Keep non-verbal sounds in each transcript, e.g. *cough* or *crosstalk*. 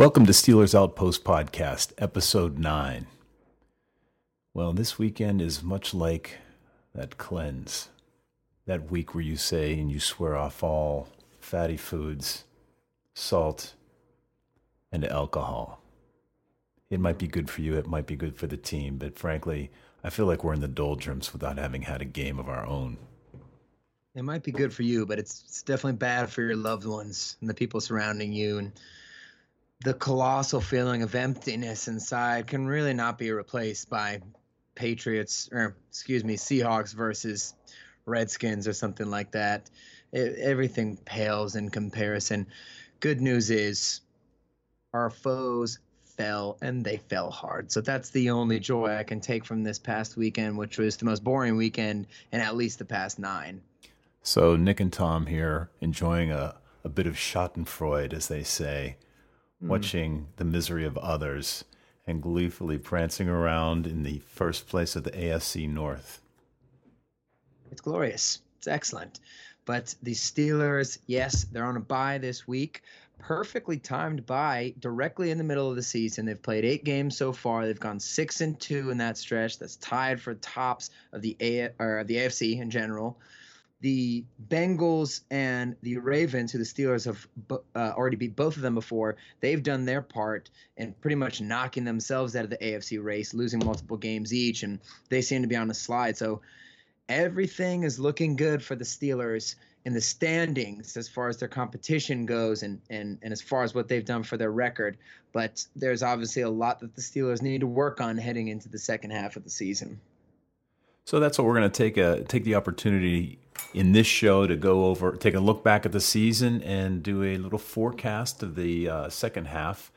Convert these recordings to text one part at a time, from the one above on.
Welcome to Steelers Outpost Podcast, Episode 9. Well, this weekend is much like that cleanse, that week where you say and you swear off all fatty foods, salt, and alcohol. It might be good for you, it might be good for the team, but frankly, I feel like we're in the doldrums without having had a game of our own. It might be good for you, but it's, it's definitely bad for your loved ones and the people surrounding you. And the colossal feeling of emptiness inside can really not be replaced by Patriots, or excuse me, Seahawks versus Redskins or something like that. It, everything pales in comparison. Good news is our foes fell and they fell hard. So that's the only joy I can take from this past weekend, which was the most boring weekend in at least the past nine. So, Nick and Tom here enjoying a, a bit of Schadenfreude, as they say, Mm. watching the misery of others and gleefully prancing around in the first place of the AFC North. It's glorious. It's excellent. But the Steelers, yes, they're on a bye this week. Perfectly timed bye directly in the middle of the season. They've played eight games so far. They've gone six and two in that stretch. That's tied for tops of the A or the AFC in general. The Bengals and the Ravens, who the Steelers have uh, already beat both of them before, they've done their part in pretty much knocking themselves out of the AFC race, losing multiple games each, and they seem to be on a slide. So everything is looking good for the Steelers in the standings as far as their competition goes and, and, and as far as what they've done for their record. But there's obviously a lot that the Steelers need to work on heading into the second half of the season. So that's what we're going to take a take the opportunity in this show to go over, take a look back at the season and do a little forecast of the uh, second half.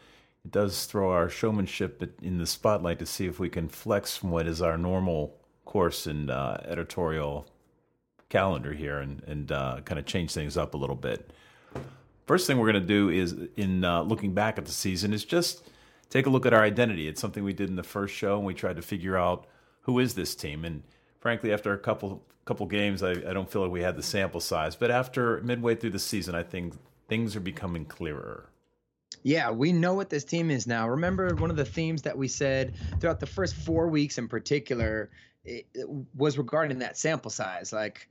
It does throw our showmanship in the spotlight to see if we can flex from what is our normal course and uh, editorial calendar here and, and uh, kind of change things up a little bit. First thing we're going to do is, in uh, looking back at the season, is just take a look at our identity. It's something we did in the first show, and we tried to figure out who is this team. And frankly, after a couple couple games, I, I don't feel like we had the sample size. But after midway through the season, I think things are becoming clearer. Yeah, we know what this team is now. Remember, one of the themes that we said throughout the first four weeks in particular it, it was regarding that sample size. Like,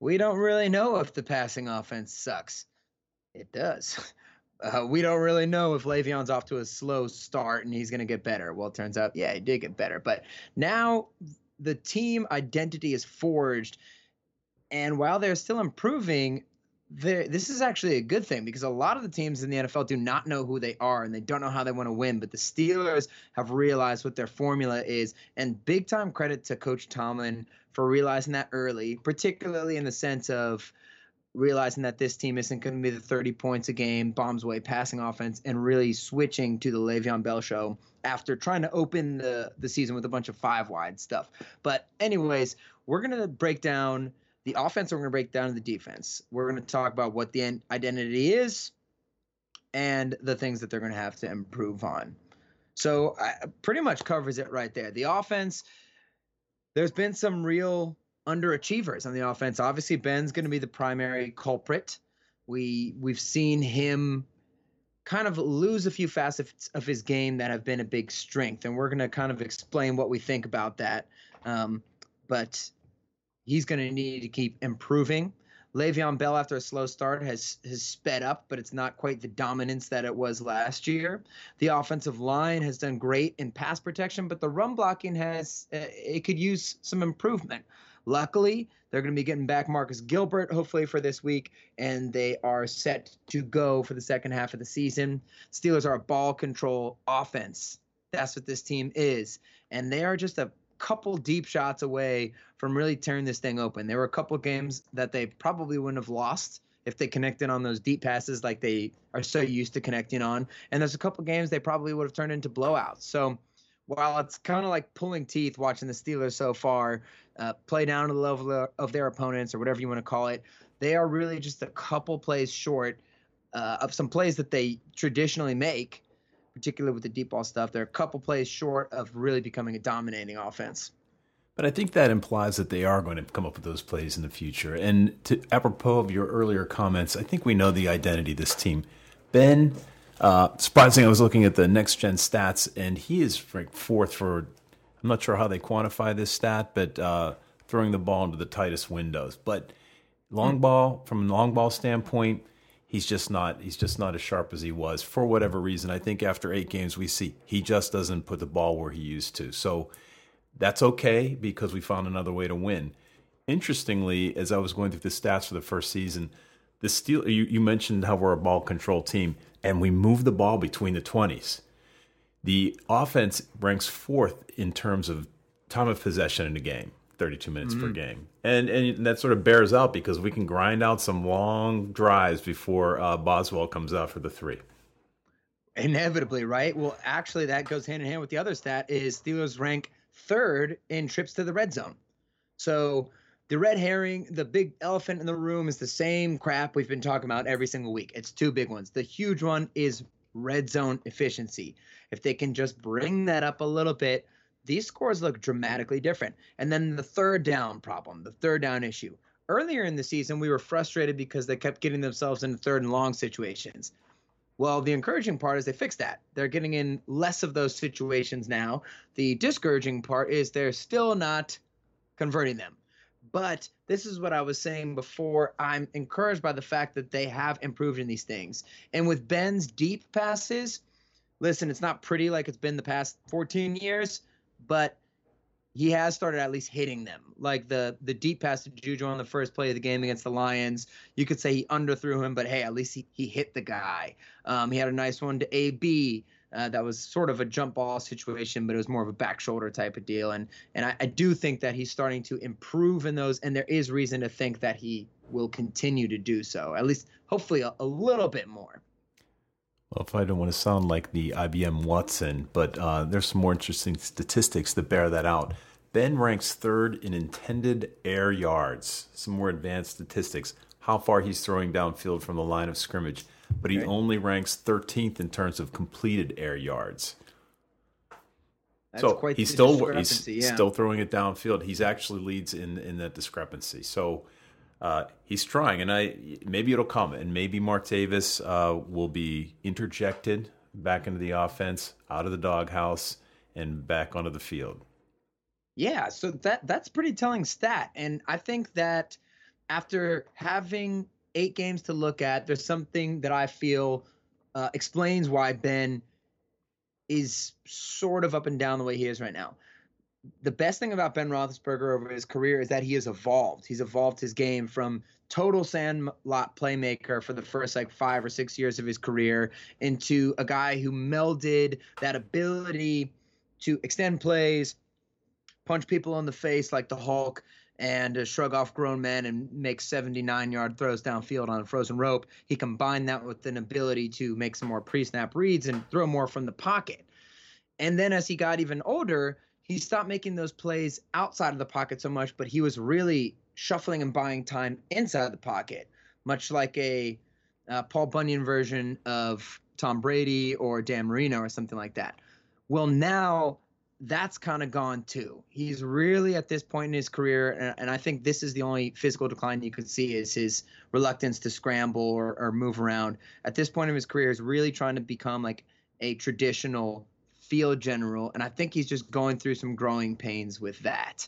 we don't really know if the passing offense sucks. It does. *laughs* Uh, we don't really know if Le'Veon's off to a slow start and he's going to get better. Well, it turns out, yeah, he did get better. But now the team identity is forged. And while they're still improving, this is actually a good thing because a lot of the teams in the NFL do not know who they are and they don't know how they want to win. But the Steelers have realized what their formula is. And big time credit to Coach Tomlin for realizing that early, particularly in the sense of realizing that this team isn't going to be the 30 points a game, bombs away passing offense, and really switching to the Le'Veon Bell show after trying to open the, the season with a bunch of five wide stuff. But, anyways, we're going to break down the offense, we're going to break down the defense. We're going to talk about what the identity is and the things that they're going to have to improve on. So, I, pretty much covers it right there. The offense, there's been some real underachievers on the offense. Obviously, Ben's going to be the primary culprit. We we've seen him kind of lose a few facets of his game that have been a big strength, and we're going to kind of explain what we think about that. Um, but he's going to need to keep improving. Le'Veon Bell, after a slow start, has has sped up, but it's not quite the dominance that it was last year. The offensive line has done great in pass protection, but the run blocking has uh, it could use some improvement. Luckily, they're going to be getting back Marcus Gilbert hopefully for this week, and they are set to go for the second half of the season. Steelers are a ball control offense. That's what this team is, and they are just a couple deep shots away from really tearing this thing open. There were a couple games that they probably wouldn't have lost if they connected on those deep passes like they are so used to connecting on. And there's a couple games they probably would have turned into blowouts. So while it's kind of like pulling teeth watching the Steelers so far uh, play down to the level of their opponents or whatever you want to call it, they are really just a couple plays short uh, of some plays that they traditionally make particularly with the deep ball stuff. They're a couple plays short of really becoming a dominating offense. But I think that implies that they are going to come up with those plays in the future. And to, apropos of your earlier comments, I think we know the identity of this team. Ben, uh, surprising, I was looking at the next gen stats, and he is fourth for, I'm not sure how they quantify this stat, but uh, throwing the ball into the tightest windows. But long ball, from a long ball standpoint, he's just not he's just not as sharp as he was for whatever reason. I think after eight games we see he just doesn't put the ball where he used to. So that's okay because we found another way to win. Interestingly, as I was going through the stats for the first season, the steel you, you mentioned how we're a ball control team and we move the ball between the twenties. The offense ranks fourth in terms of time of possession in a game. 32 minutes mm-hmm. per game. And and that sort of bears out because we can grind out some long drives before uh, Boswell comes out for the three. Inevitably, right? Well, actually, that goes hand in hand with the other stat is Steelers rank third in trips to the red zone. So the red herring, the big elephant in the room is the same crap we've been talking about every single week. It's two big ones. The huge one is red zone efficiency. If they can just bring that up a little bit, these scores look dramatically different. And then the third down problem, the third down issue. Earlier in the season, we were frustrated because they kept getting themselves into third and long situations. Well, the encouraging part is they fixed that. They're getting in less of those situations now. The discouraging part is they're still not converting them. But this is what I was saying before. I'm encouraged by the fact that they have improved in these things. And with Ben's deep passes, listen, it's not pretty like it's been the past 14 years, but he has started at least hitting them. Like the the deep pass to Juju on the first play of the game against the Lions, you could say he underthrew him, but hey, at least he, he hit the guy. Um, he had a nice one to AB. Uh, that was sort of a jump ball situation, but it was more of a back shoulder type of deal. And and I, I do think that he's starting to improve in those, and there is reason to think that he will continue to do so. At least, hopefully, a, a little bit more. Well, if I don't want to sound like the IBM Watson, but uh, there's some more interesting statistics that bear that out. Ben ranks third in intended air yards. Some more advanced statistics. How far he's throwing downfield from the line of scrimmage, but he okay. only ranks 13th in terms of completed air yards. That's so he's still he's yeah. still throwing it downfield. He's actually leads in in that discrepancy. So uh, he's trying, and I maybe it'll come, and maybe Martavis uh, will be interjected back into the offense, out of the doghouse, and back onto the field. Yeah, so that that's pretty telling stat, and I think that after having eight games to look at, there's something that I feel uh, explains why Ben is sort of up and down the way he is right now the best thing about Ben Roethlisberger over his career is that he has evolved. He's evolved his game from total sandlot playmaker for the first like five or six years of his career into a guy who melded that ability to extend plays, punch people in the face like the Hulk, and shrug off grown men and make 79 yard throws downfield on a frozen rope. He combined that with an ability to make some more pre snap reads and throw more from the pocket. And then as he got even older, he stopped making those plays outside of the pocket so much, but he was really shuffling and buying time inside of the pocket, much like a uh, Paul Bunyan version of Tom Brady or Dan Marino or something like that. Well, now that's kind of gone too. He's really at this point in his career, and, and, I think this is the only physical decline you could see is his reluctance to scramble or, or move around. At this point in his career, is really trying to become like a traditional field general, and I think he's just going through some growing pains with that.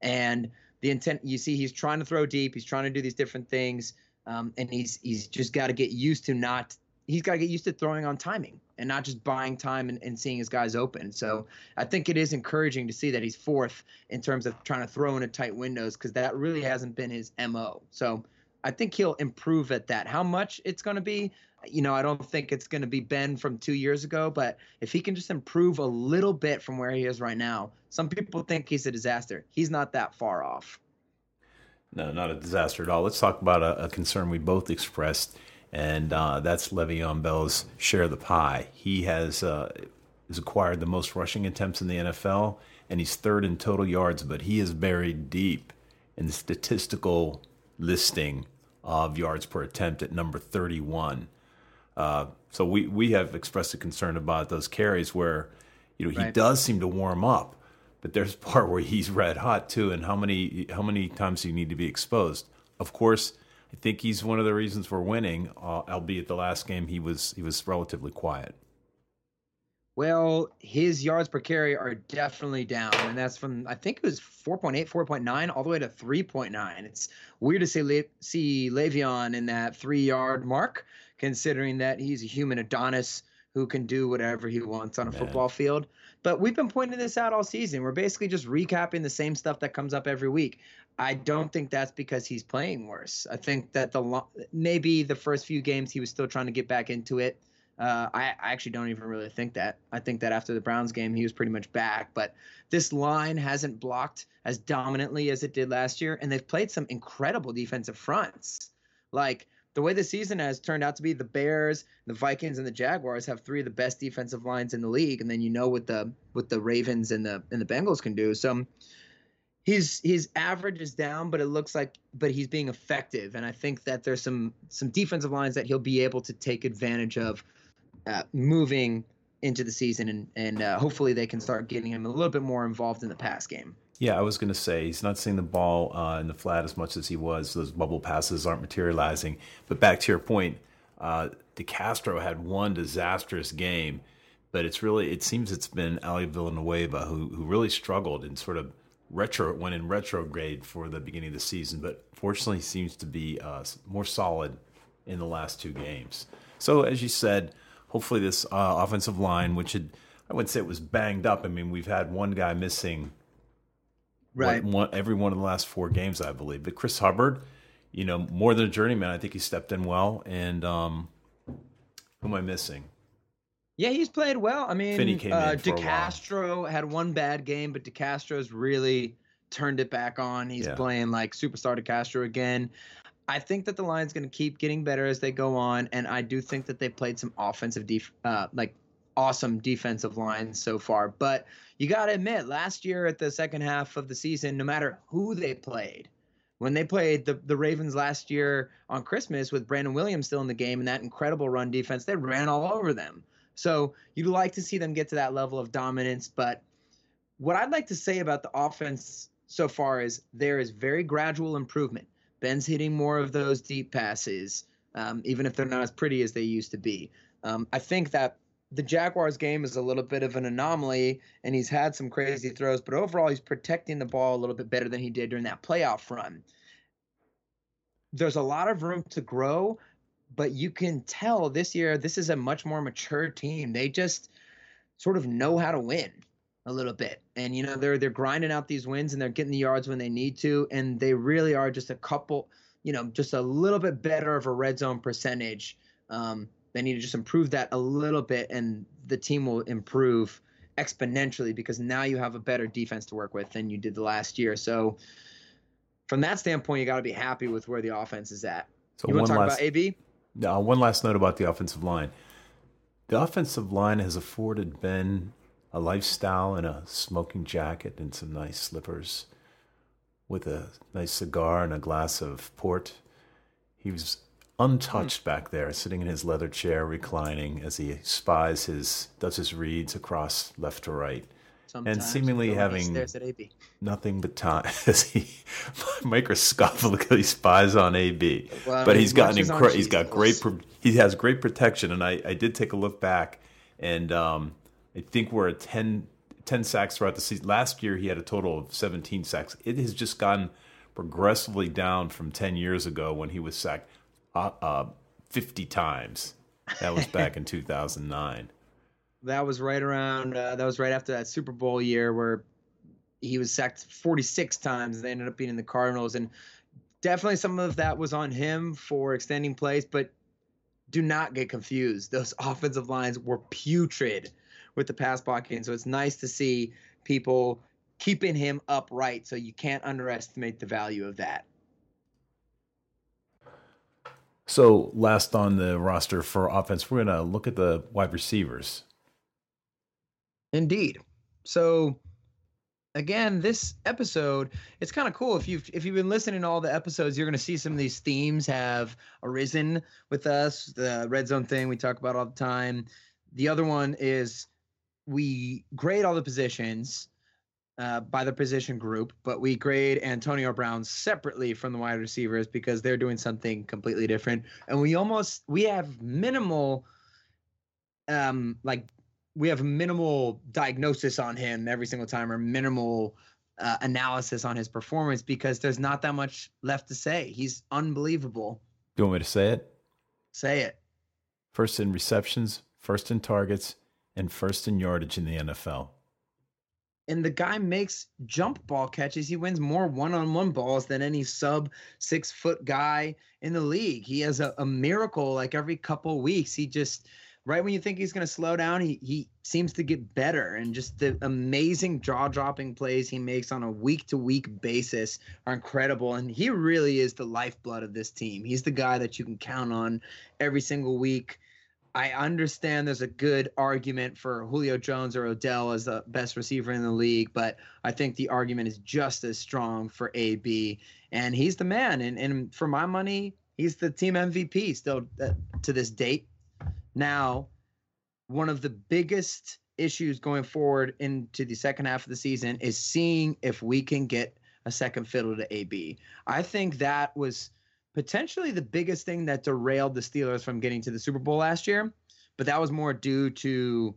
And the intent you see he's trying to throw deep, he's trying to do these different things, um, and he's he's just got to get used to not he's got to get used to throwing on timing and not just buying time and, and seeing his guys open. So I think it is encouraging to see that he's fourth in terms of trying to throw into tight windows because that really hasn't been his mo. So I think he'll improve at that. How much it's going to be, you know, I don't think it's going to be Ben from two years ago, but if he can just improve a little bit from where he is right now, some people think he's a disaster. He's not that far off. No, not a disaster at all. Let's talk about a, a concern we both expressed, and uh, that's Le'Veon Bell's share of the pie. He has uh, has acquired the most rushing attempts in the NFL, and he's third in total yards, but he is buried deep in the statistical listing of yards per attempt at number 31. Uh, so we, we have expressed a concern about those carries where, you know, he Right. does seem to warm up, but there's a part where he's red hot too. And how many how many times do you need to be exposed? Of course, I think he's one of the reasons we're winning. Uh, albeit the last game he was he was relatively quiet. Well, his yards per carry are definitely down, and that's from I think it was 4.8, 4.9, all the way to 3.9. It's weird to see Le- see Le'Veon in that three yard mark, considering that he's a human Adonis who can do whatever he wants on a Man. football field. But we've been pointing this out all season. We're basically just recapping the same stuff that comes up every week. I don't think that's because he's playing worse. I think that the maybe the first few games he was still trying to get back into it. Uh, I, I actually don't even really think that. I think that after the Browns game, he was pretty much back. But this line hasn't blocked as dominantly as it did last year, and they've played some incredible defensive fronts. Like the way the season has turned out to be, the Bears, the Vikings, and the Jaguars have three of the best defensive lines in the league, and then you know what the what the Ravens and the and the Bengals can do. So his his average is down, but it looks like but he's being effective, and I think that there's some some defensive lines that he'll be able to take advantage of uh, moving into the season, and and uh, hopefully they can start getting him a little bit more involved in the pass game. Yeah, I was going to say he's not seeing the ball uh, in the flat as much as he was. Those bubble passes aren't materializing. But back to your point, uh, DeCastro had one disastrous game, but it's really it seems it's been Ali Villanueva who who really struggled and sort of retro went in retrograde for the beginning of the season, but fortunately seems to be uh, more solid in the last two games. So as you said, hopefully this uh, offensive line, which had I wouldn't say it was banged up. I mean, we've had one guy missing Right. one, one, every one of the last four games, I believe. But Chris Hubbard, you know, more than a journeyman, I think he stepped in well. And um, who am I missing? Yeah, he's played well. I mean, uh, in for a while. DeCastro had one bad game, but DeCastro's really turned it back on. He's Yeah. playing like superstar DeCastro again. I think that the line's going to keep getting better as they go on, and I do think that they played some offensive def- uh, like awesome defensive lines so far. But you got to admit, last year at the second half of the season, no matter who they played, when they played the, the Ravens last year on Christmas with Brandon Williams still in the game and that incredible run defense, they ran all over them. So you'd like to see them get to that level of dominance. But what I'd like to say about the offense so far is there is very gradual improvement. Ben's hitting more of those deep passes, um, even if they're not as pretty as they used to be. Um, I think that the Jaguars game is a little bit of an anomaly, and he's had some crazy throws, but overall, he's protecting the ball a little bit better than he did during that playoff run. There's a lot of room to grow, but you can tell this year this is a much more mature team. They just sort of know how to win a little bit. And you know, they're they're grinding out these wins and they're getting the yards when they need to and they really are just a couple, you know, just a little bit better of a red zone percentage. Um, they need to just improve that a little bit and the team will improve exponentially because now you have a better defense to work with than you did the last year. So from that standpoint, you got to be happy with where the offense is at. So you want to talk last about AB? Uh, one last note about the offensive line. The offensive line has afforded Ben a lifestyle and a smoking jacket and some nice slippers with a nice cigar and a glass of port. He was untouched back there, sitting in his leather chair, reclining as he spies his does his reads across left to right. Sometimes seemingly like he having- stares at AB. Nothing but time *laughs* as he microscopically *laughs* spies on AB. Well, I but mean, he's gotten incre- he's got great pro- he has great protection and I, I did take a look back and um, I think we're at 10, 10 sacks throughout the season. Last year he had a total of 17 sacks. It has just gone progressively down from 10 years ago when he was sacked uh, uh, 50 times. That was back in *laughs* 2009. That was right around. Uh, that was right after that Super Bowl year where he was sacked 46 times. They ended up being in the Cardinals, and definitely some of that was on him for extending plays. But do not get confused; *laughs* those offensive lines were putrid with the pass blocking. So it's nice to see people keeping him upright. So you can't underestimate the value of that. So, last on the roster for offense, we're going to look at the wide receivers. Indeed. So again, this episode, it's kind of cool. If you've if you've been listening to all the episodes, you're gonna see some of these themes have arisen with us. The red zone thing we talk about all the time. The other one is we grade all the positions uh, by the position group, but we grade Antonio Brown separately from the wide receivers because they're doing something completely different. And we almost we have minimal um like we have minimal diagnosis on him every single time or minimal uh, analysis on his performance because there's not that much left to say. He's unbelievable. Do you want me to say it? Say it. First in receptions, first in targets, and first in yardage in the NFL. And the guy makes jump ball catches. He wins more one on one balls than any sub six foot guy in the league. He has a, a miracle like every couple weeks. He just right when you think he's going to slow down, he he seems to get better. And just the amazing jaw dropping plays he makes on a week to week basis are incredible. And he really is the lifeblood of this team. He's the guy that you can count on every single week. I understand there's a good argument for Julio Jones or Odell as the best receiver in the league, but I think the argument is just as strong for AB. And he's the man. And, and for my money, he's the team MVP still uh, to this date. Now, one of the biggest issues going forward into the second half of the season is seeing if we can get a second fiddle to AB. I think that was potentially the biggest thing that derailed the Steelers from getting to the Super Bowl last year, but that was more due to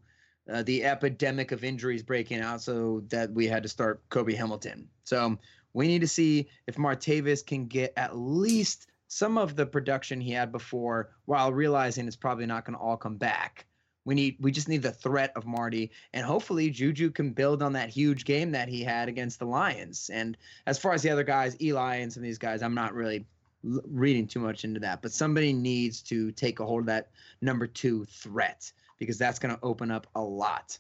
uh, the epidemic of injuries breaking out, so that we had to start Cobi Hamilton. So we need to see if Martavis can get at least some of the production he had before while realizing it's probably not going to all come back. We need we just need the threat of Marty and hopefully Juju can build on that huge game that he had against the Lions. And as far as the other guys, Eli and some of these guys, I'm not really l- reading too much into that, but somebody needs to take a hold of that number 2 threat because that's going to open up a lot.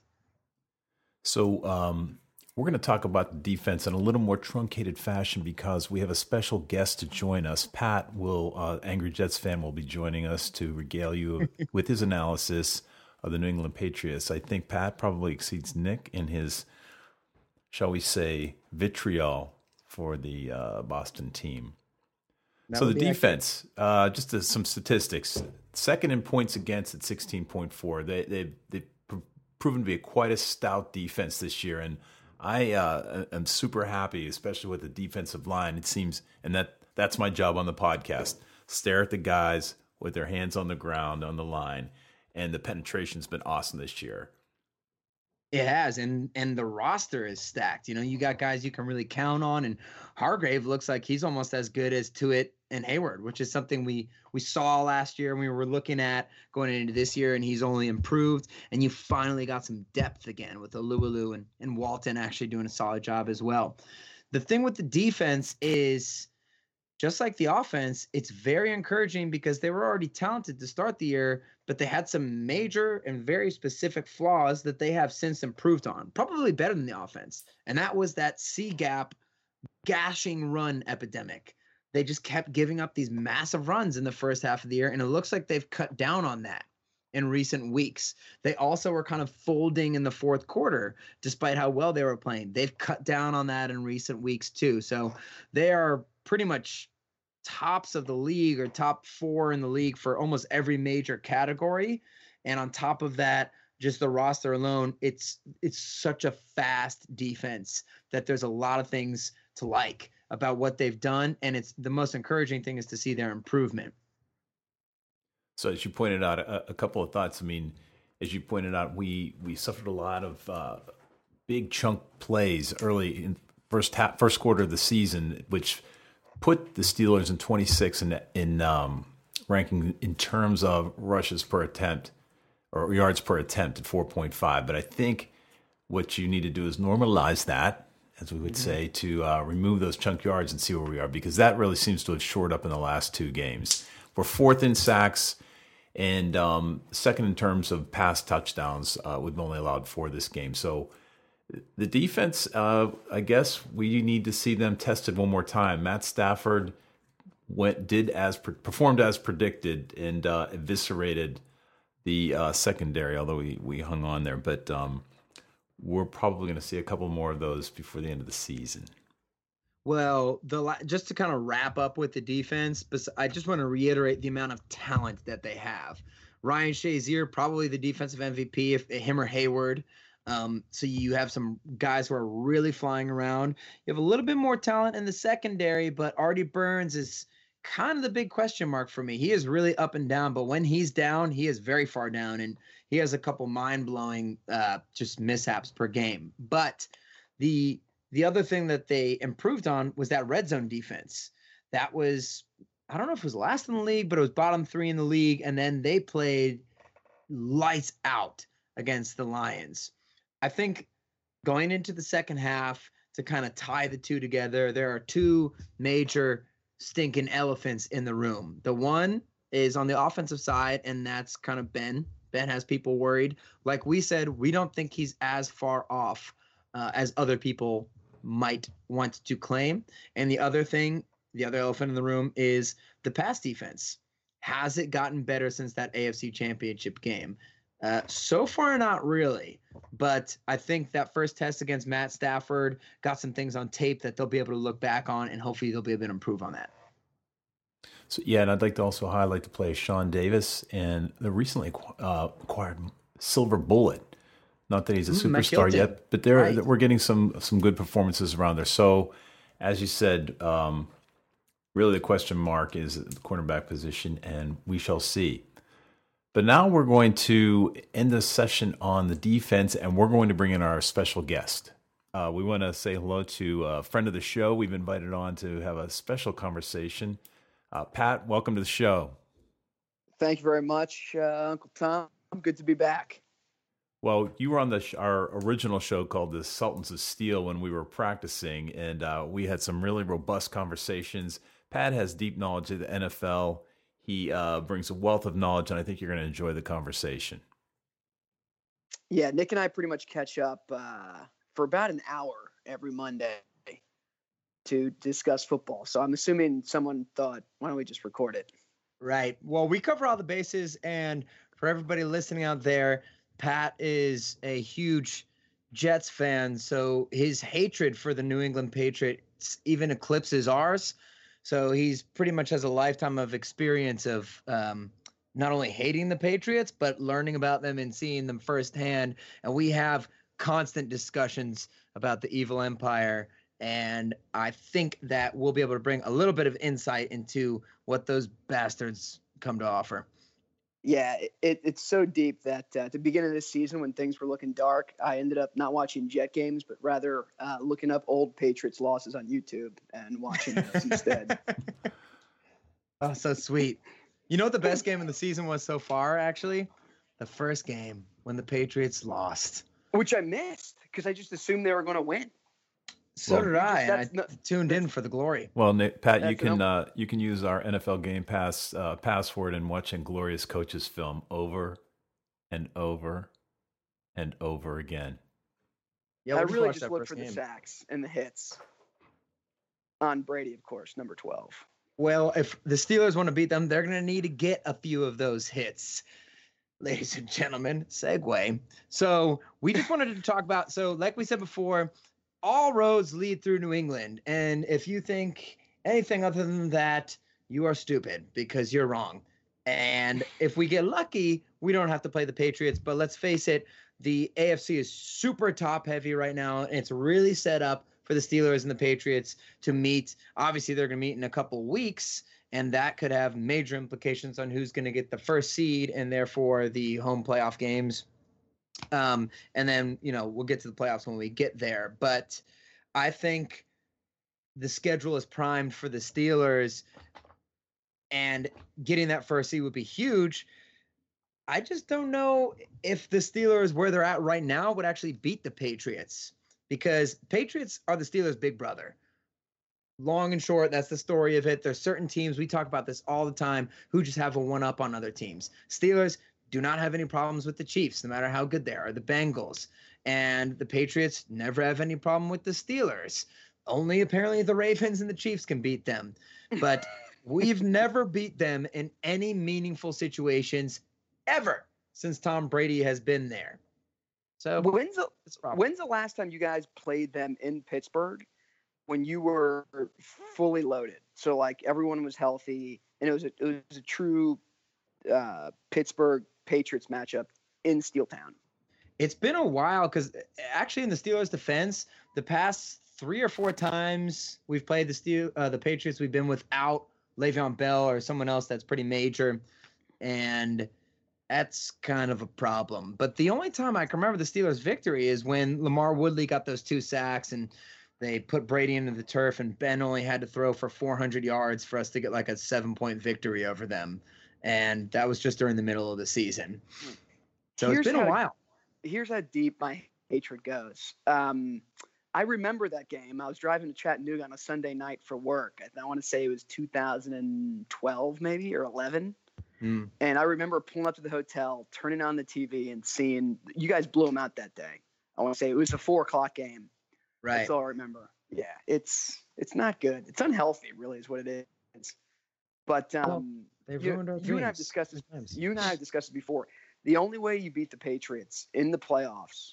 So, um, we're going to talk about the defense in a little more truncated fashion because we have a special guest to join us. Pat will, uh, Angry Jets fan, will be joining us to regale you *laughs* with his analysis of the New England Patriots. I think Pat probably exceeds Nick in his, shall we say, vitriol for the uh, Boston team. That so the defense, uh, just as some statistics. Second in points against at sixteen point four. They they they've proven to be quite a stout defense this year, and I uh, am super happy, especially with the defensive line. It seems, and that that's my job on the podcast. Stare at the guys with their hands on the ground on the line, and the penetration's been awesome this year. It has, and and the roster is stacked. You know, you got guys you can really count on, and Hargrave looks like he's almost as good as Tuitt and Hayward, which is something we we saw last year and we were looking at going into this year, and he's only improved. And you finally got some depth again with Alualu and and Walton actually doing a solid job as well. The thing with the defense is just like the offense, it's very encouraging because they were already talented to start the year, but they had some major and very specific flaws that they have since improved on, probably better than the offense. And that was that C gap gashing run epidemic. They just kept giving up these massive runs in the first half of the year, and it looks like they've cut down on that in recent weeks. They also were kind of folding in the fourth quarter, despite how well they were playing. They've cut down on that in recent weeks too. So they are pretty much tops of the league or top four in the league for almost every major category. And on top of that, just the roster alone, it's it's such a fast defense that there's a lot of things to like about what they've done. And it's the most encouraging thing is to see their improvement. So as you pointed out, a, a couple of thoughts. I mean, as you pointed out, we we suffered a lot of uh, big chunk plays early in first half, first quarter of the season, which put the Steelers in 26 in in um, ranking in terms of rushes per attempt or yards per attempt at 4.5. But I think what you need to do is normalize that, as we would Mm-hmm. say, to uh, remove those chunk yards and see where we are because that really seems to have shored up in the last two games. We're fourth in sacks and um, second in terms of pass touchdowns. Uh, we've only allowed four this game. So the defense, uh, I guess we need to see them tested one more time. Matt Stafford went did as performed as predicted and uh, eviscerated the uh, secondary. Although we we hung on there, but um, we're probably going to see a couple more of those before the end of the season. Well, the just to kind of wrap up with the defense, I just want to reiterate the amount of talent that they have. Ryan Shazier, probably the defensive MVP, if him or Hayward. Um, so you have some guys who are really flying around. You have a little bit more talent in the secondary, but Artie Burns is kind of the big question mark for me. He is really up and down, but when he's down, he is very far down, and he has a couple mind blowing uh, just mishaps per game. But the the other thing that they improved on was that red zone defense. That was I don't know if it was last in the league, but it was bottom three in the league, and then they played lights out against the Lions. I think going into the second half to kind of tie the two together, there are two major stinking elephants in the room. The one is on the offensive side, and that's kind of Ben. Ben has people worried. Like we said, we don't think he's as far off uh, as other people might want to claim. And the other thing, the other elephant in the room is the pass defense. Has it gotten better since that AFC championship game? Uh, so far, not really. But I think that first test against Matt Stafford got some things on tape that they'll be able to look back on, and hopefully they'll be able to improve on that. So yeah, and I'd like to also highlight the play of Sean Davis and the recently uh, acquired Silver Bullet. Not that he's a Mm, superstar yet, but there Right. we're getting some some good performances around there. So, as you said, um, really the question mark is the cornerback position, and we shall see. But now we're going to end the session on the defense, and we're going to bring in our special guest. Uh, we want to say hello to a friend of the show. We've invited on to have a special conversation. Uh, Pat, welcome to the show. Thank you very much, uh, Uncle Tom. Good to be back. Well, you were on the sh- our original show called "The Sultans of Steel" when we were practicing, and uh, we had some really robust conversations. Pat has deep knowledge of the NFL. He uh, brings a wealth of knowledge, and I think you're going to enjoy the conversation. Yeah, Nick and I pretty much catch up uh, for about an hour every Monday to discuss football. So I'm assuming someone thought, why don't we just record it? Right. Well, we cover all the bases, and for everybody listening out there, Pat is a huge Jets fan, so his hatred for the New England Patriots even eclipses ours. So he's pretty much has a lifetime of experience of um, not only hating the Patriots but learning about them and seeing them firsthand. And we have constant discussions about the evil empire. And I think that we'll be able to bring a little bit of insight into what those bastards come to offer. Yeah, it- it, it's so deep that uh, at the beginning of this season, when things were looking dark, I ended up not watching Jet games, but rather uh, looking up old Patriots losses on YouTube and watching those instead. *laughs* Oh, so sweet. You know what the best game of the season was so far, actually? The first game when the Patriots lost. Which I missed because I just assumed they were going to win. So Well, did I, and I that's not- tuned in for the glory. Well, Nick, Pat, you can uh, you can use our NFL Game Pass uh, password and watch Inglorious Coaches film over and over and over again. Yeah, I we'll really just that look first for the sacks and the hits on Brady, of course, number 12. Well, if the Steelers want to beat them, they're going to need to get a few of those hits. *laughs* Ladies and gentlemen, segue. So, we just wanted to talk about so like we said before, all roads lead through New England, and if you think anything other than that, you are stupid because you're wrong. And if we get lucky, we don't have to play the Patriots, but let's face it, the AFC is super top heavy right now, and it's really set up for the Steelers and the Patriots to meet. Obviously, they're going to meet in a couple weeks, and that could have major implications on who's going to get the first seed and therefore the home playoff games. Um, and then, you know, we'll get to the playoffs when we get there. But I think the schedule is primed for the Steelers and getting that first seed would be huge. I just don't know if the Steelers, where they're at right now, would actually beat the Patriots because Patriots are the Steelers' big brother. Long and short, that's the story of it. There's certain teams, we talk about this all the time, who just have a one up on other teams. Steelers do not have any problems with the Chiefs, no matter how good they are, the Bengals. And the Patriots never have any problem with the Steelers. Only apparently the Ravens and the Chiefs can beat them. But *laughs* we've never beat them in any meaningful situations ever since Tom Brady has been there. So When's the it's a problem. When's the last time you guys played them in Pittsburgh when you were fully loaded? So like everyone was healthy and it was a, it was a true uh, Pittsburgh Patriots matchup in Steeltown. It's been a while because actually, in the Steelers' defense, the past three or four times we've played the Steel, uh, the Patriots, we've been without Le'Veon Bell or someone else that's pretty major, and that's kind of a problem. But the only time I can remember the Steelers' victory is when LaMarr Woodley got those two sacks and they put Brady into the turf, and Ben only had to throw for 400 yards for us to get like a seven-point victory over them, and that was just during the middle of the season. So Here's it's been a how- while. Here's how deep my hatred goes. Um, I remember that game. I was driving to Chattanooga on a Sunday night for work. I, I want to say it was 2012 maybe or 11. Hmm. And I remember pulling up to the hotel, turning on the TV, and seeing you guys blew them out that day. I want to say it was a four o'clock game. Right. That's all I remember. Yeah, it's it's not good. It's unhealthy, really, is what it is. But um, They've you, ruined our you and I have discussed this. sometimes. You and I have discussed it before. The only way you beat the Patriots in the playoffs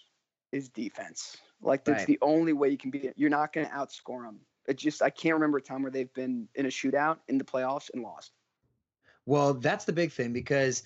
is defense. Like that's Right. the only way you can beat it. You're not going to outscore them. It just I can't remember a time where they've been in a shootout in the playoffs and lost. Well, that's the big thing because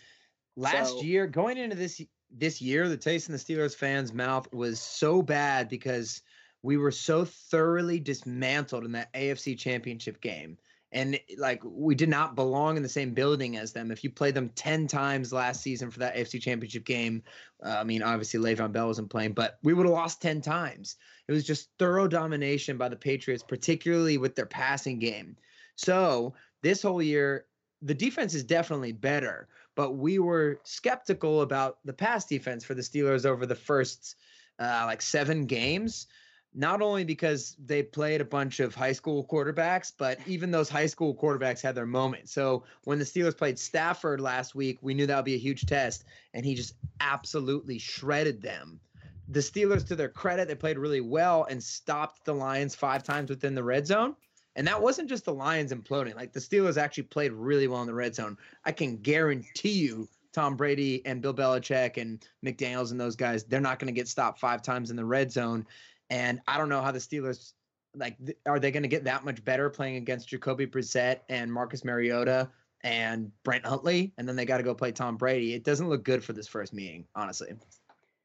last So- year, going into this this year, the taste in the Steelers fans' mouth was so bad because we were so thoroughly dismantled in that AFC Championship game. And like we did not belong in the same building as them. If you played them ten times last season for that AFC Championship game, uh, I mean, obviously Le'Veon Bell wasn't playing, but we would have lost ten times. It was just thorough domination by the Patriots, particularly with their passing game. So this whole year, the defense is definitely better, but we were skeptical about the pass defense for the Steelers over the first uh, like seven games. Not only because they played a bunch of high school quarterbacks, but even those high school quarterbacks had their moment. So when the Steelers played Stafford last week, we knew that would be a huge test, and he just absolutely shredded them. The Steelers, to their credit, they played really well and stopped the Lions five times within the red zone. And that wasn't just the Lions imploding. Like the Steelers actually played really well in the red zone. I can guarantee you Tom Brady and Bill Belichick and McDaniels and those guys, they're not going to get stopped five times in the red zone. And I don't know how the Steelers like th- are they going to get that much better playing against Jacoby Brissett and Marcus Mariota and Brett Hundley and then they got to go play Tom Brady. It doesn't look good for this first meeting, honestly.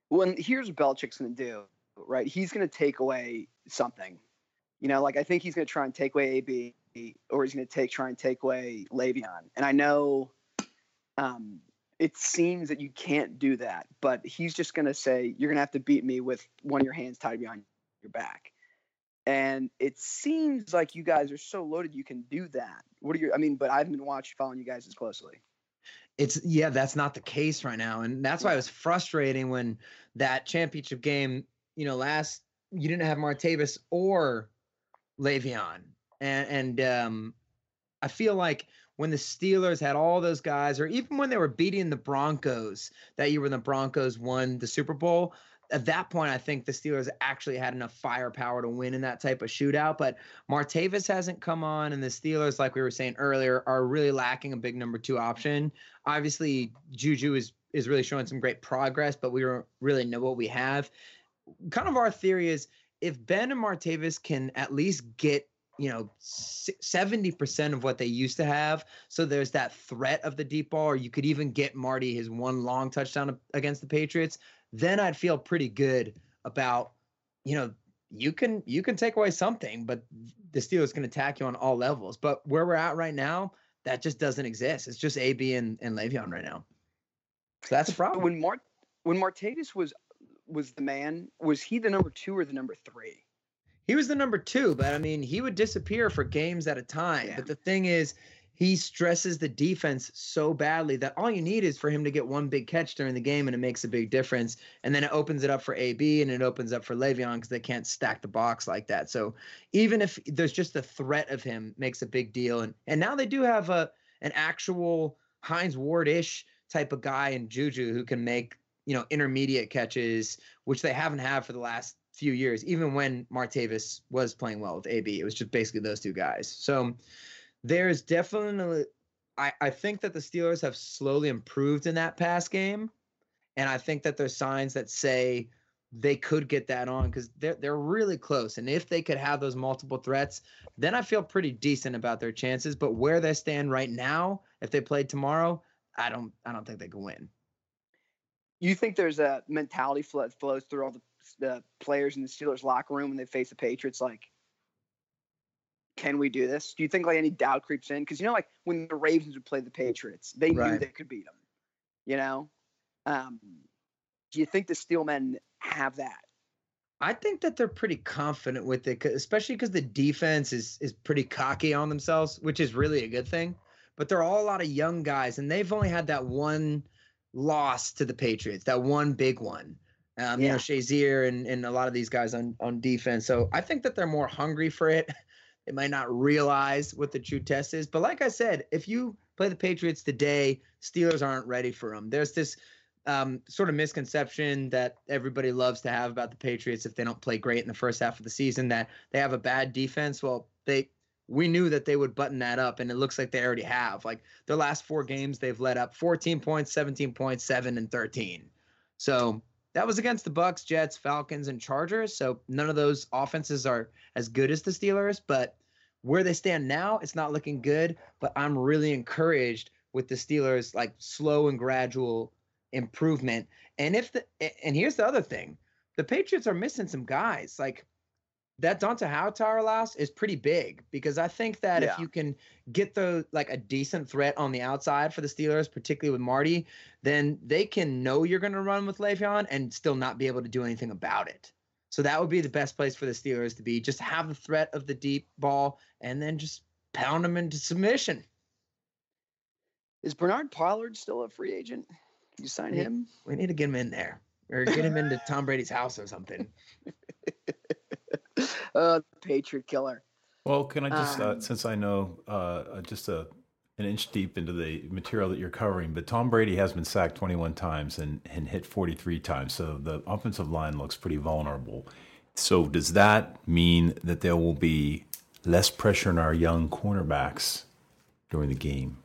Well, and here's what Belichick's going to do, right? He's going to take away something. You know, like I think he's going to try and take away AB, or he's going to take try and take away Le'Veon. And I know um, it seems that you can't do that, but he's just going to say you're going to have to beat me with one of your hands tied behind your back. And it seems like you guys are so loaded you can do that. What are your? I mean, but I haven't been watching following you guys as closely. It's yeah, that's not the case right now, and that's why it was frustrating when that championship game, you know, last you didn't have Martavis or Le'Veon, and and um, I feel like when the Steelers had all those guys, or even when they were beating the Broncos that year when the Broncos won the Super Bowl. At that point, I think the Steelers actually had enough firepower to win in that type of shootout. But Martavis hasn't come on, and the Steelers, like we were saying earlier, are really lacking a big number two option obviously Juju is is really showing some great progress, but we don't really know what we have. Kind of our theory is if Ben and Martavis can at least get you know seventy percent of what they used to have, so there's that threat of the deep ball, or you could even get Marty his one long touchdown against the Patriots, then I'd feel pretty good about you know you can you can take away something, but the Steelers can attack you on all levels. But where we're at right now, that just doesn't exist. It's just AB and, and Le'Veon right now. So that's a problem. when Mart when Martavis was was the man, was he the number two or the number three? He was the number two, but I mean, he would disappear for games at a time. Yeah. But the thing is, he stresses the defense so badly that all you need is for him to get one big catch during the game, and it makes a big difference. And then it opens it up for AB and it opens up for Le'Veon because they can't stack the box like that. So even if there's just the threat of him, makes a big deal. And and now they do have a an actual Hines Ward ish type of guy in Juju who can make you know intermediate catches, which they haven't had for the last few years. Even when Martavis was playing well with AB, it was just basically those two guys. So there's definitely I, I think that the Steelers have slowly improved in that pass game. And I think that there's signs that say they could get that on because they're they're really close. And if they could have those multiple threats, then I feel pretty decent about their chances. But where they stand right now, if they played tomorrow, I don't I don't think they can win. You think there's a mentality flow that flows through all the, the players in the Steelers locker room when they face the Patriots? Like, can we do this? Do you think like any doubt creeps in? Because you know, like when the Ravens would play the Patriots, they knew they could beat them. You know, um, do you think the Steelmen have that? I think that they're pretty confident with it, especially because the defense is is pretty cocky on themselves, which is really a good thing. But they're all a lot of young guys, and they've only had that one loss to the Patriots, that one big one. Um, You know, Shazier and, and a lot of these guys on on defense. So I think that they're more hungry for it. *laughs* They might not realize what the true test is. But like I said, if you play the Patriots today, Steelers aren't ready for them. There's this um, sort of misconception that everybody loves to have about the Patriots if they don't play great in the first half of the season that they have a bad defense. Well, they we knew that they would button that up, and it looks like they already have. Like their last four games, they've let up 14 points, 17 points, seven, and 13. So that was against the Bucks, Jets, Falcons, and Chargers. So none of those offenses are as good as the Steelers, but where they stand now, it's not looking good. But I'm really encouraged with the Steelers, like slow and gradual improvement. And if the and here's the other thing, the Patriots are missing some guys. Like that Dont'a Hightower loss is pretty big because I think that Yeah. if you can get the like a decent threat on the outside for the Steelers, particularly with Marty, then they can know you're going to run with Le'Veon and still not be able to do anything about it. So that would be the best place for the Steelers to be. Just have the threat of the deep ball and then just pound them into submission. Is Bernard Pollard still a free agent? Can you sign Yeah. him? We need to get him in there or get him into Tom Brady's house or something. *laughs* *laughs* uh, Patriot killer. Well, can I just, uh, Um, since I know uh, uh, just a, an inch deep into the material that you're covering, but Tom Brady has been sacked 21 times and, and hit 43 times. So the offensive line looks pretty vulnerable. So does that mean that there will be less pressure on our young cornerbacks during the game?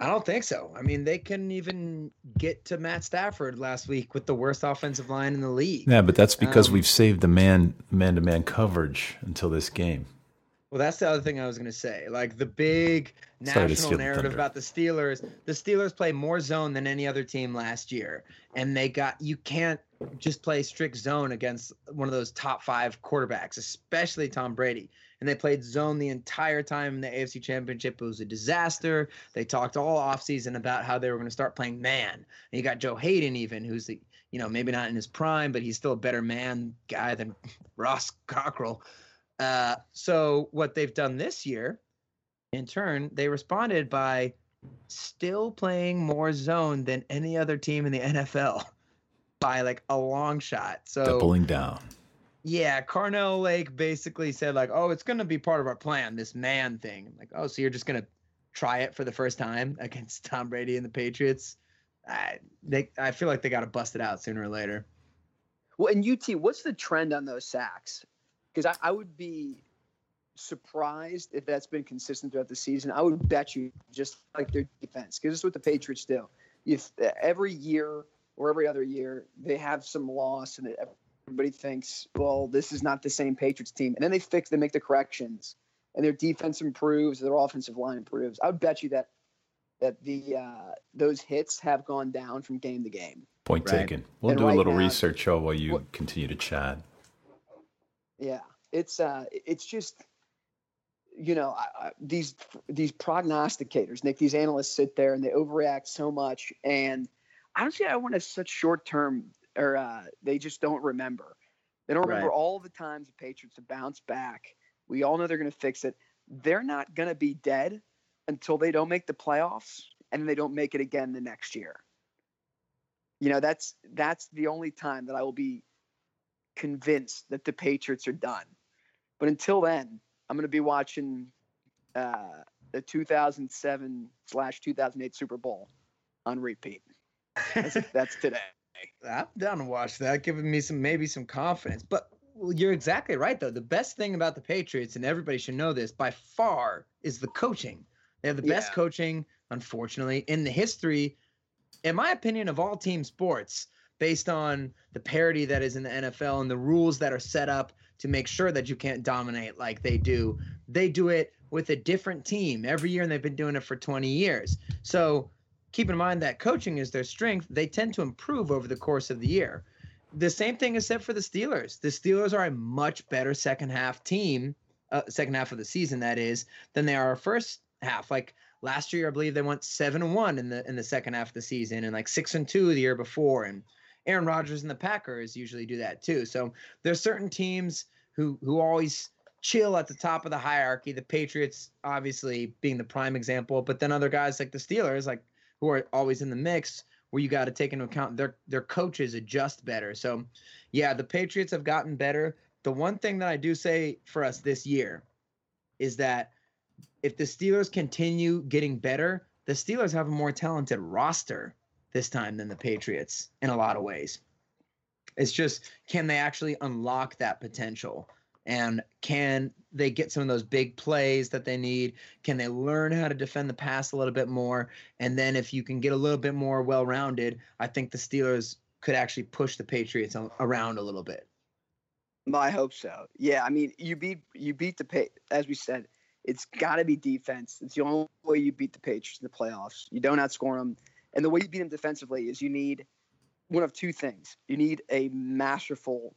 I don't think so. I mean, they couldn't even get to Matt Stafford last week with the worst offensive line in the league. Yeah, but that's because Um, we've saved the man man to man coverage until this game. Well, that's the other thing I was going to say. Like the big Sorry national steal the narrative about the Steelers, the Steelers play more zone than any other team last year. And they got, you can't just play strict zone against one of those top five quarterbacks, especially Tom Brady. And they played zone the entire time in the AFC Championship. It was a disaster. They talked all offseason about how they were going to start playing man. And you got Joe Haden, even, who's the, you know, maybe not in his prime, but he's still a better man guy than *laughs* Ross Cockrell. Uh, so what they've done this year, in turn, they responded by still playing more zone than any other team in the NFL *laughs* by like a long shot. So Doubling down. Yeah, Carnell Lake basically said like, "Oh, it's going to be part of our plan, this man thing." I'm like, "Oh, so you're just going to try it for the first time *laughs* against Tom Brady and the Patriots?" I they I feel like they got to bust it out sooner or later. Well, in UT, what's the trend on those sacks? Because I, I would be surprised if that's been consistent throughout the season. I would bet you just like their defense, because is what the Patriots do. If uh, every year or every other year they have some loss and everybody thinks, well, this is not the same Patriots team, and then they fix, they make the corrections, and their defense improves, their offensive line improves. I would bet you that that the uh, those hits have gone down from game to game. Point Right. taken. We'll And do a little now- research, while you What- continue to chat. Yeah, it's uh, it's just, you know, I, I, these these prognosticators, Nick, these analysts sit there and they overreact so much, and honestly, I want to such short term, or uh, they just don't remember. They don't remember Right. all the times the Patriots have bounced back. We all know they're going to fix it. They're not going to be dead until they don't make the playoffs and they don't make it again the next year. You know, that's that's the only time that I will be convinced that the Patriots are done. But until then, I'm going to be watching uh, the 2007 slash 2008 Super Bowl on repeat. That's, that's today. I'm down to watch that, giving me some maybe some confidence. But well, you're exactly right, though. The best thing about the Patriots, and everybody should know this by far, is the coaching. They have the best coaching, unfortunately, in the history, in my opinion, of all team sports, based on the parity that is in the NFL and the rules that are set up to make sure that you can't dominate like they do. They do it with a different team every year, and they've been doing it for 20 years. So keep in mind that coaching is their strength. They tend to improve over the course of the year. The same thing is said for the Steelers. The Steelers are a much better second half team, uh, second half of the season that is, than they are first half. Like last year, I believe they went seven and one in the in the second half of the season, and like six and two the year before. And Aaron Rodgers and the Packers usually do that too. So there's certain teams who who always chill at the top of the hierarchy. The Patriots, obviously, being the prime example, but then other guys like the Steelers, like who are always in the mix, where you got to take into account their their coaches adjust better. So, yeah, the Patriots have gotten better. The one thing that I do say for us this year is that if the Steelers continue getting better, the Steelers have a more talented roster this time than the Patriots in a lot of ways. It's just can they actually unlock that potential? And can they get some of those big plays that they need? Can they learn how to defend the pass a little bit more? And then if you can get a little bit more well rounded, I think the Steelers could actually push the Patriots around a little bit. I hope so. Yeah, I mean, you beat you beat the pay as we said. It's got to be defense. It's the only way you beat the Patriots in the playoffs. You don't outscore them, and the way you beat them defensively is you need one of two things. You need a masterful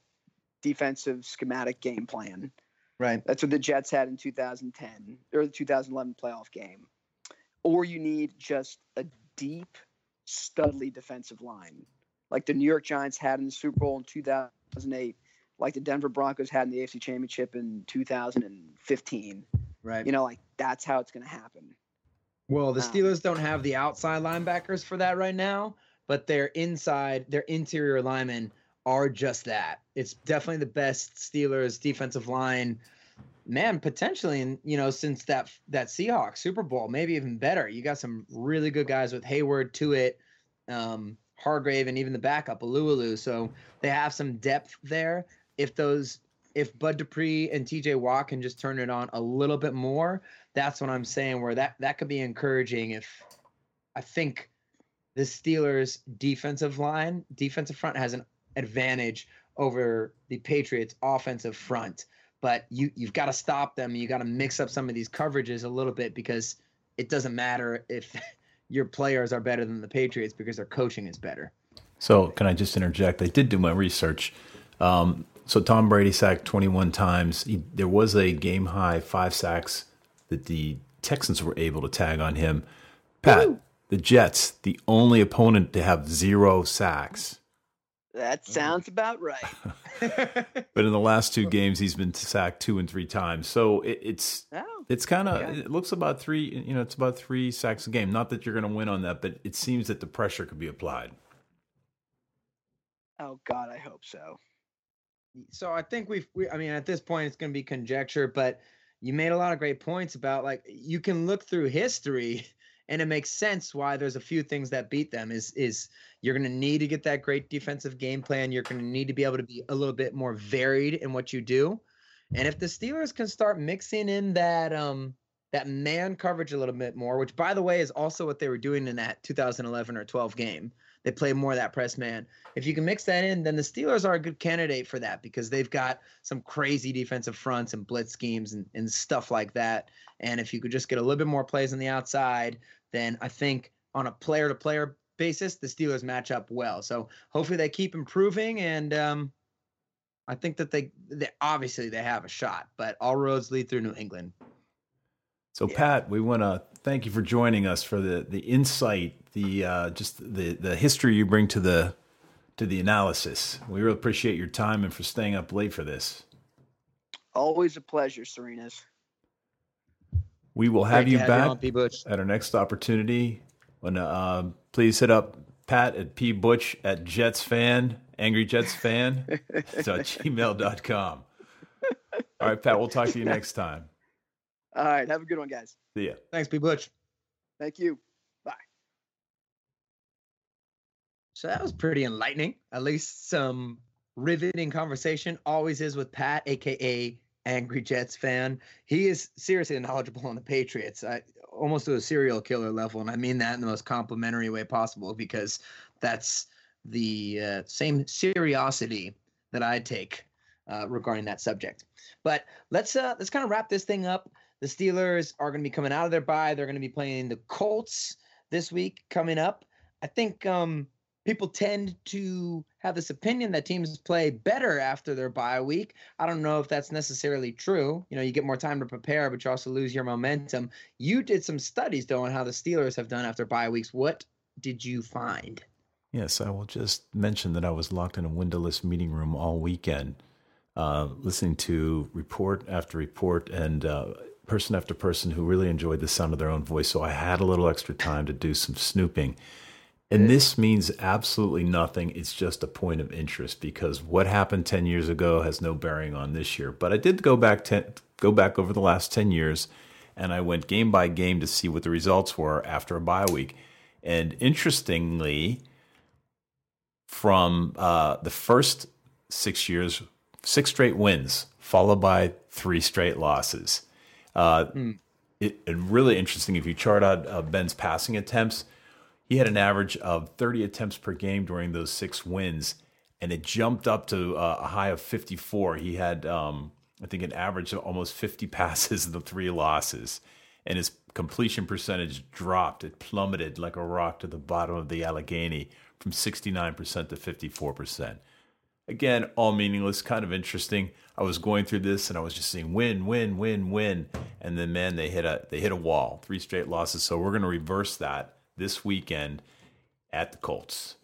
defensive schematic game plan. Right. That's what the Jets had in 2010 or the 2011 playoff game. Or you need just a deep, studly defensive line, like the New York Giants had in the Super Bowl in 2008, like the Denver Broncos had in the AFC Championship in 2015. Right. You know, like that's how it's going to happen. Well, the Um, Steelers don't have the outside linebackers for that right now, but their inside, their interior linemen are just that. It's definitely the best Steelers defensive line, man, potentially, in, you know, since that that Seahawks Super Bowl, maybe even better. You got some really good guys with Heyward, Tuitt, um, Hargrave, and even the backup Alualu. So they have some depth there. If those, if Bud Dupree and T.J. Watt can just turn it on a little bit more, that's what I'm saying. Where that that could be encouraging. If I think the Steelers' defensive line, defensive front has an advantage over the Patriots' offensive front, but you you've got to stop them. You got to mix up some of these coverages a little bit because it doesn't matter if *laughs* your players are better than the Patriots because their coaching is better. So, can I just interject? I did do my research. Um, so, Tom Brady sacked 21 times. He, there was a game high five sacks that the Texans were able to tag on him. Pat, the Jets, the only opponent to have zero sacks. That oh, sounds about right. *laughs* *laughs* But in the last two games, he's been sacked two and three times. So it, it's Oh, it's kind of Yeah. it looks about three. You know, it's about three sacks a game. Not that you're going to win on that, but it seems that the pressure could be applied. oh God, I hope so. so I think we've, we, I mean, at this point, it's going to be conjecture, but you made a lot of great points about like you can look through history *laughs* and it makes sense why there's a few things that beat them is is you're going to need to get that great defensive game plan. You're going to need to be able to be a little bit more varied in what you do. And if the steelers can start mixing in that um that man coverage a little bit more which by the way is also what they were doing in that 2011 or 12 game. They play more of that press man. If you can mix that in then the steelers are a good candidate for that because they've got some crazy defensive fronts and blitz schemes and, and stuff like that. And if you could just get a little bit more plays on the outside then I think on a player to player basis, the Steelers match up well. So hopefully they keep improving, and um, I think that they, they obviously they have a shot, but all roads lead through New England. So, Pat, we want to thank you for joining us for the the insight, the uh, just the the history you bring to the to the analysis. We really appreciate your time and for staying up late for this. Always a pleasure, Serenas. We will have Great you to back on, P. Butch. at our next opportunity. When uh, please hit up Pat at P Butch at Jets fan, Angry Jets fan, *laughs* gmail.com. All right, Pat, we'll talk to you next time. All right. Have a good one, guys. See ya. Thanks, P. Butch. Thank you. Bye. So that was pretty enlightening. At least some riveting conversation. Always is with Pat, aka Angry Jets fan. He is seriously knowledgeable on the Patriots. I almost to a serial killer level, and I mean that in the most complimentary way possible because that's the uh, same seriosity that I take uh, regarding that subject. But let's uh, let's kind of wrap this thing up. The Steelers are going to be coming out of their bye. They're going to be playing the Colts this week coming up. I think um, people tend to have this opinion that teams play better after their bye week. I don't know if that's necessarily true. You know, you get more time to prepare, but you also lose your momentum. You did some studies though on how the Steelers have done after bye weeks. What did you find? Yes, I will just mention that I was locked in a windowless meeting room all weekend, uh, listening to report after report and uh, person after person who really enjoyed the sound of their own voice. So I had a little extra time to do some snooping. And this means absolutely nothing. It's just a point of interest because what happened 10 years ago has no bearing on this year. But I did go back 10, go back over the last 10 years and I went game by game to see what the results were after a bye week. And interestingly, from uh, the first six years, six straight wins, followed by three straight losses. Uh, it, and really interesting if you chart out uh, Ben's passing attempts, he had an average of 30 attempts per game during those six wins, and it jumped up to uh, a high of 54. He had, um, I think, an average of almost 50 *laughs* passes in the three losses, and his completion percentage dropped. It plummeted like a rock to the bottom of the Allegheny from 69% to 54%. Again, all meaningless, kind of interesting. I was going through this and I was just seeing win, win, win, win, and then man, they hit a they hit a wall, three straight losses. So we're going to reverse that this weekend at the Colts.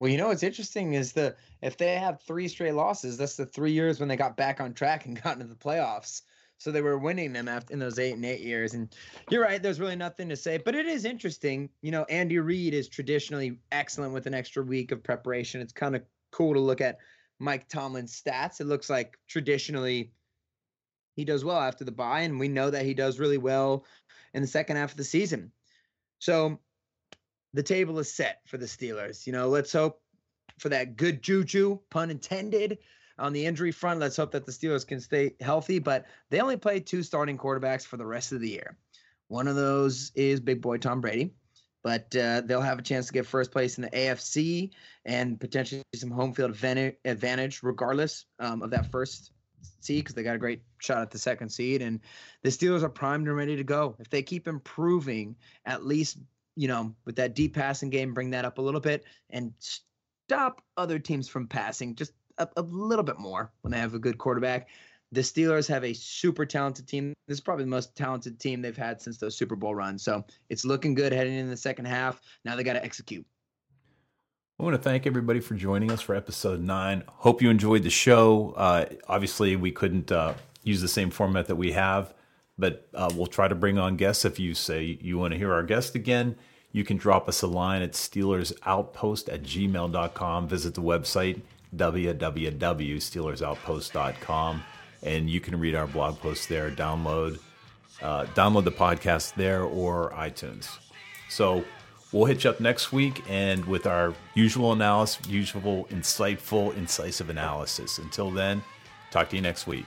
Well, you know what's interesting is the if they have three straight losses, that's the three years when they got back on track and *laughs* got into the playoffs. So they were winning them after in those eight and eight years. And you're right, there's really nothing to say, but it is interesting. You know, Andy Reid is traditionally excellent with an extra week of preparation. It's kind of cool to look at Mike Tomlin's stats. It looks like traditionally he does well after the bye, and we know that he does really well in the second half of the season. So the table is set for the Steelers. You know, let's hope for that good juju, pun intended, on the injury front. Let's hope that the Steelers can stay healthy, but they only play two starting quarterbacks for the rest of the year. One of those is big boy Tom Brady, but uh, they'll have a chance to get first place in the AFC and potentially some home field advantage, regardless um, of that first seed because they got a great shot at the second seed. And the Steelers are primed and ready to go. If they keep improving, at least you know, with that deep passing game, bring that up a little bit and stop other teams from passing just a, a little bit more when they have a good quarterback. The Steelers have a super talented team. This is probably the most talented team they've had since those Super Bowl runs. So it's looking good heading in the second half. Now they got to execute. I want to thank everybody for joining us for episode nine. Hope you enjoyed the show. Uh, obviously, we couldn't uh, use the same format that we have, but uh, we'll try to bring on guests. If you say you want to hear our guest again, you can drop us a line at SteelersOutpost at gmail.com. Visit the website, www.steelersoutpost.com, and you can read our blog posts there. Download, uh, download the podcast there or iTunes. So we'll hit you up next week and with our usual analysis, usual insightful, incisive analysis. Until then, talk to you next week.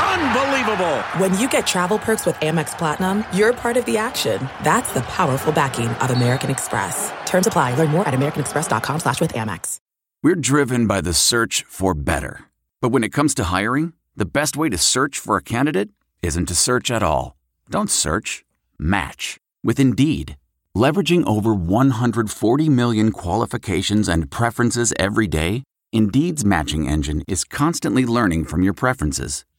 Unbelievable! When you get travel perks with Amex Platinum, you're part of the action. That's the powerful backing of American Express. Terms apply. Learn more at americanexpress.com slash with Amex. We're driven by the search for better. But when it comes to hiring, the best way to search for a candidate isn't to search at all. Don't search, match with Indeed. Leveraging over 140 million qualifications and preferences every day, Indeed's matching engine is constantly learning from your preferences.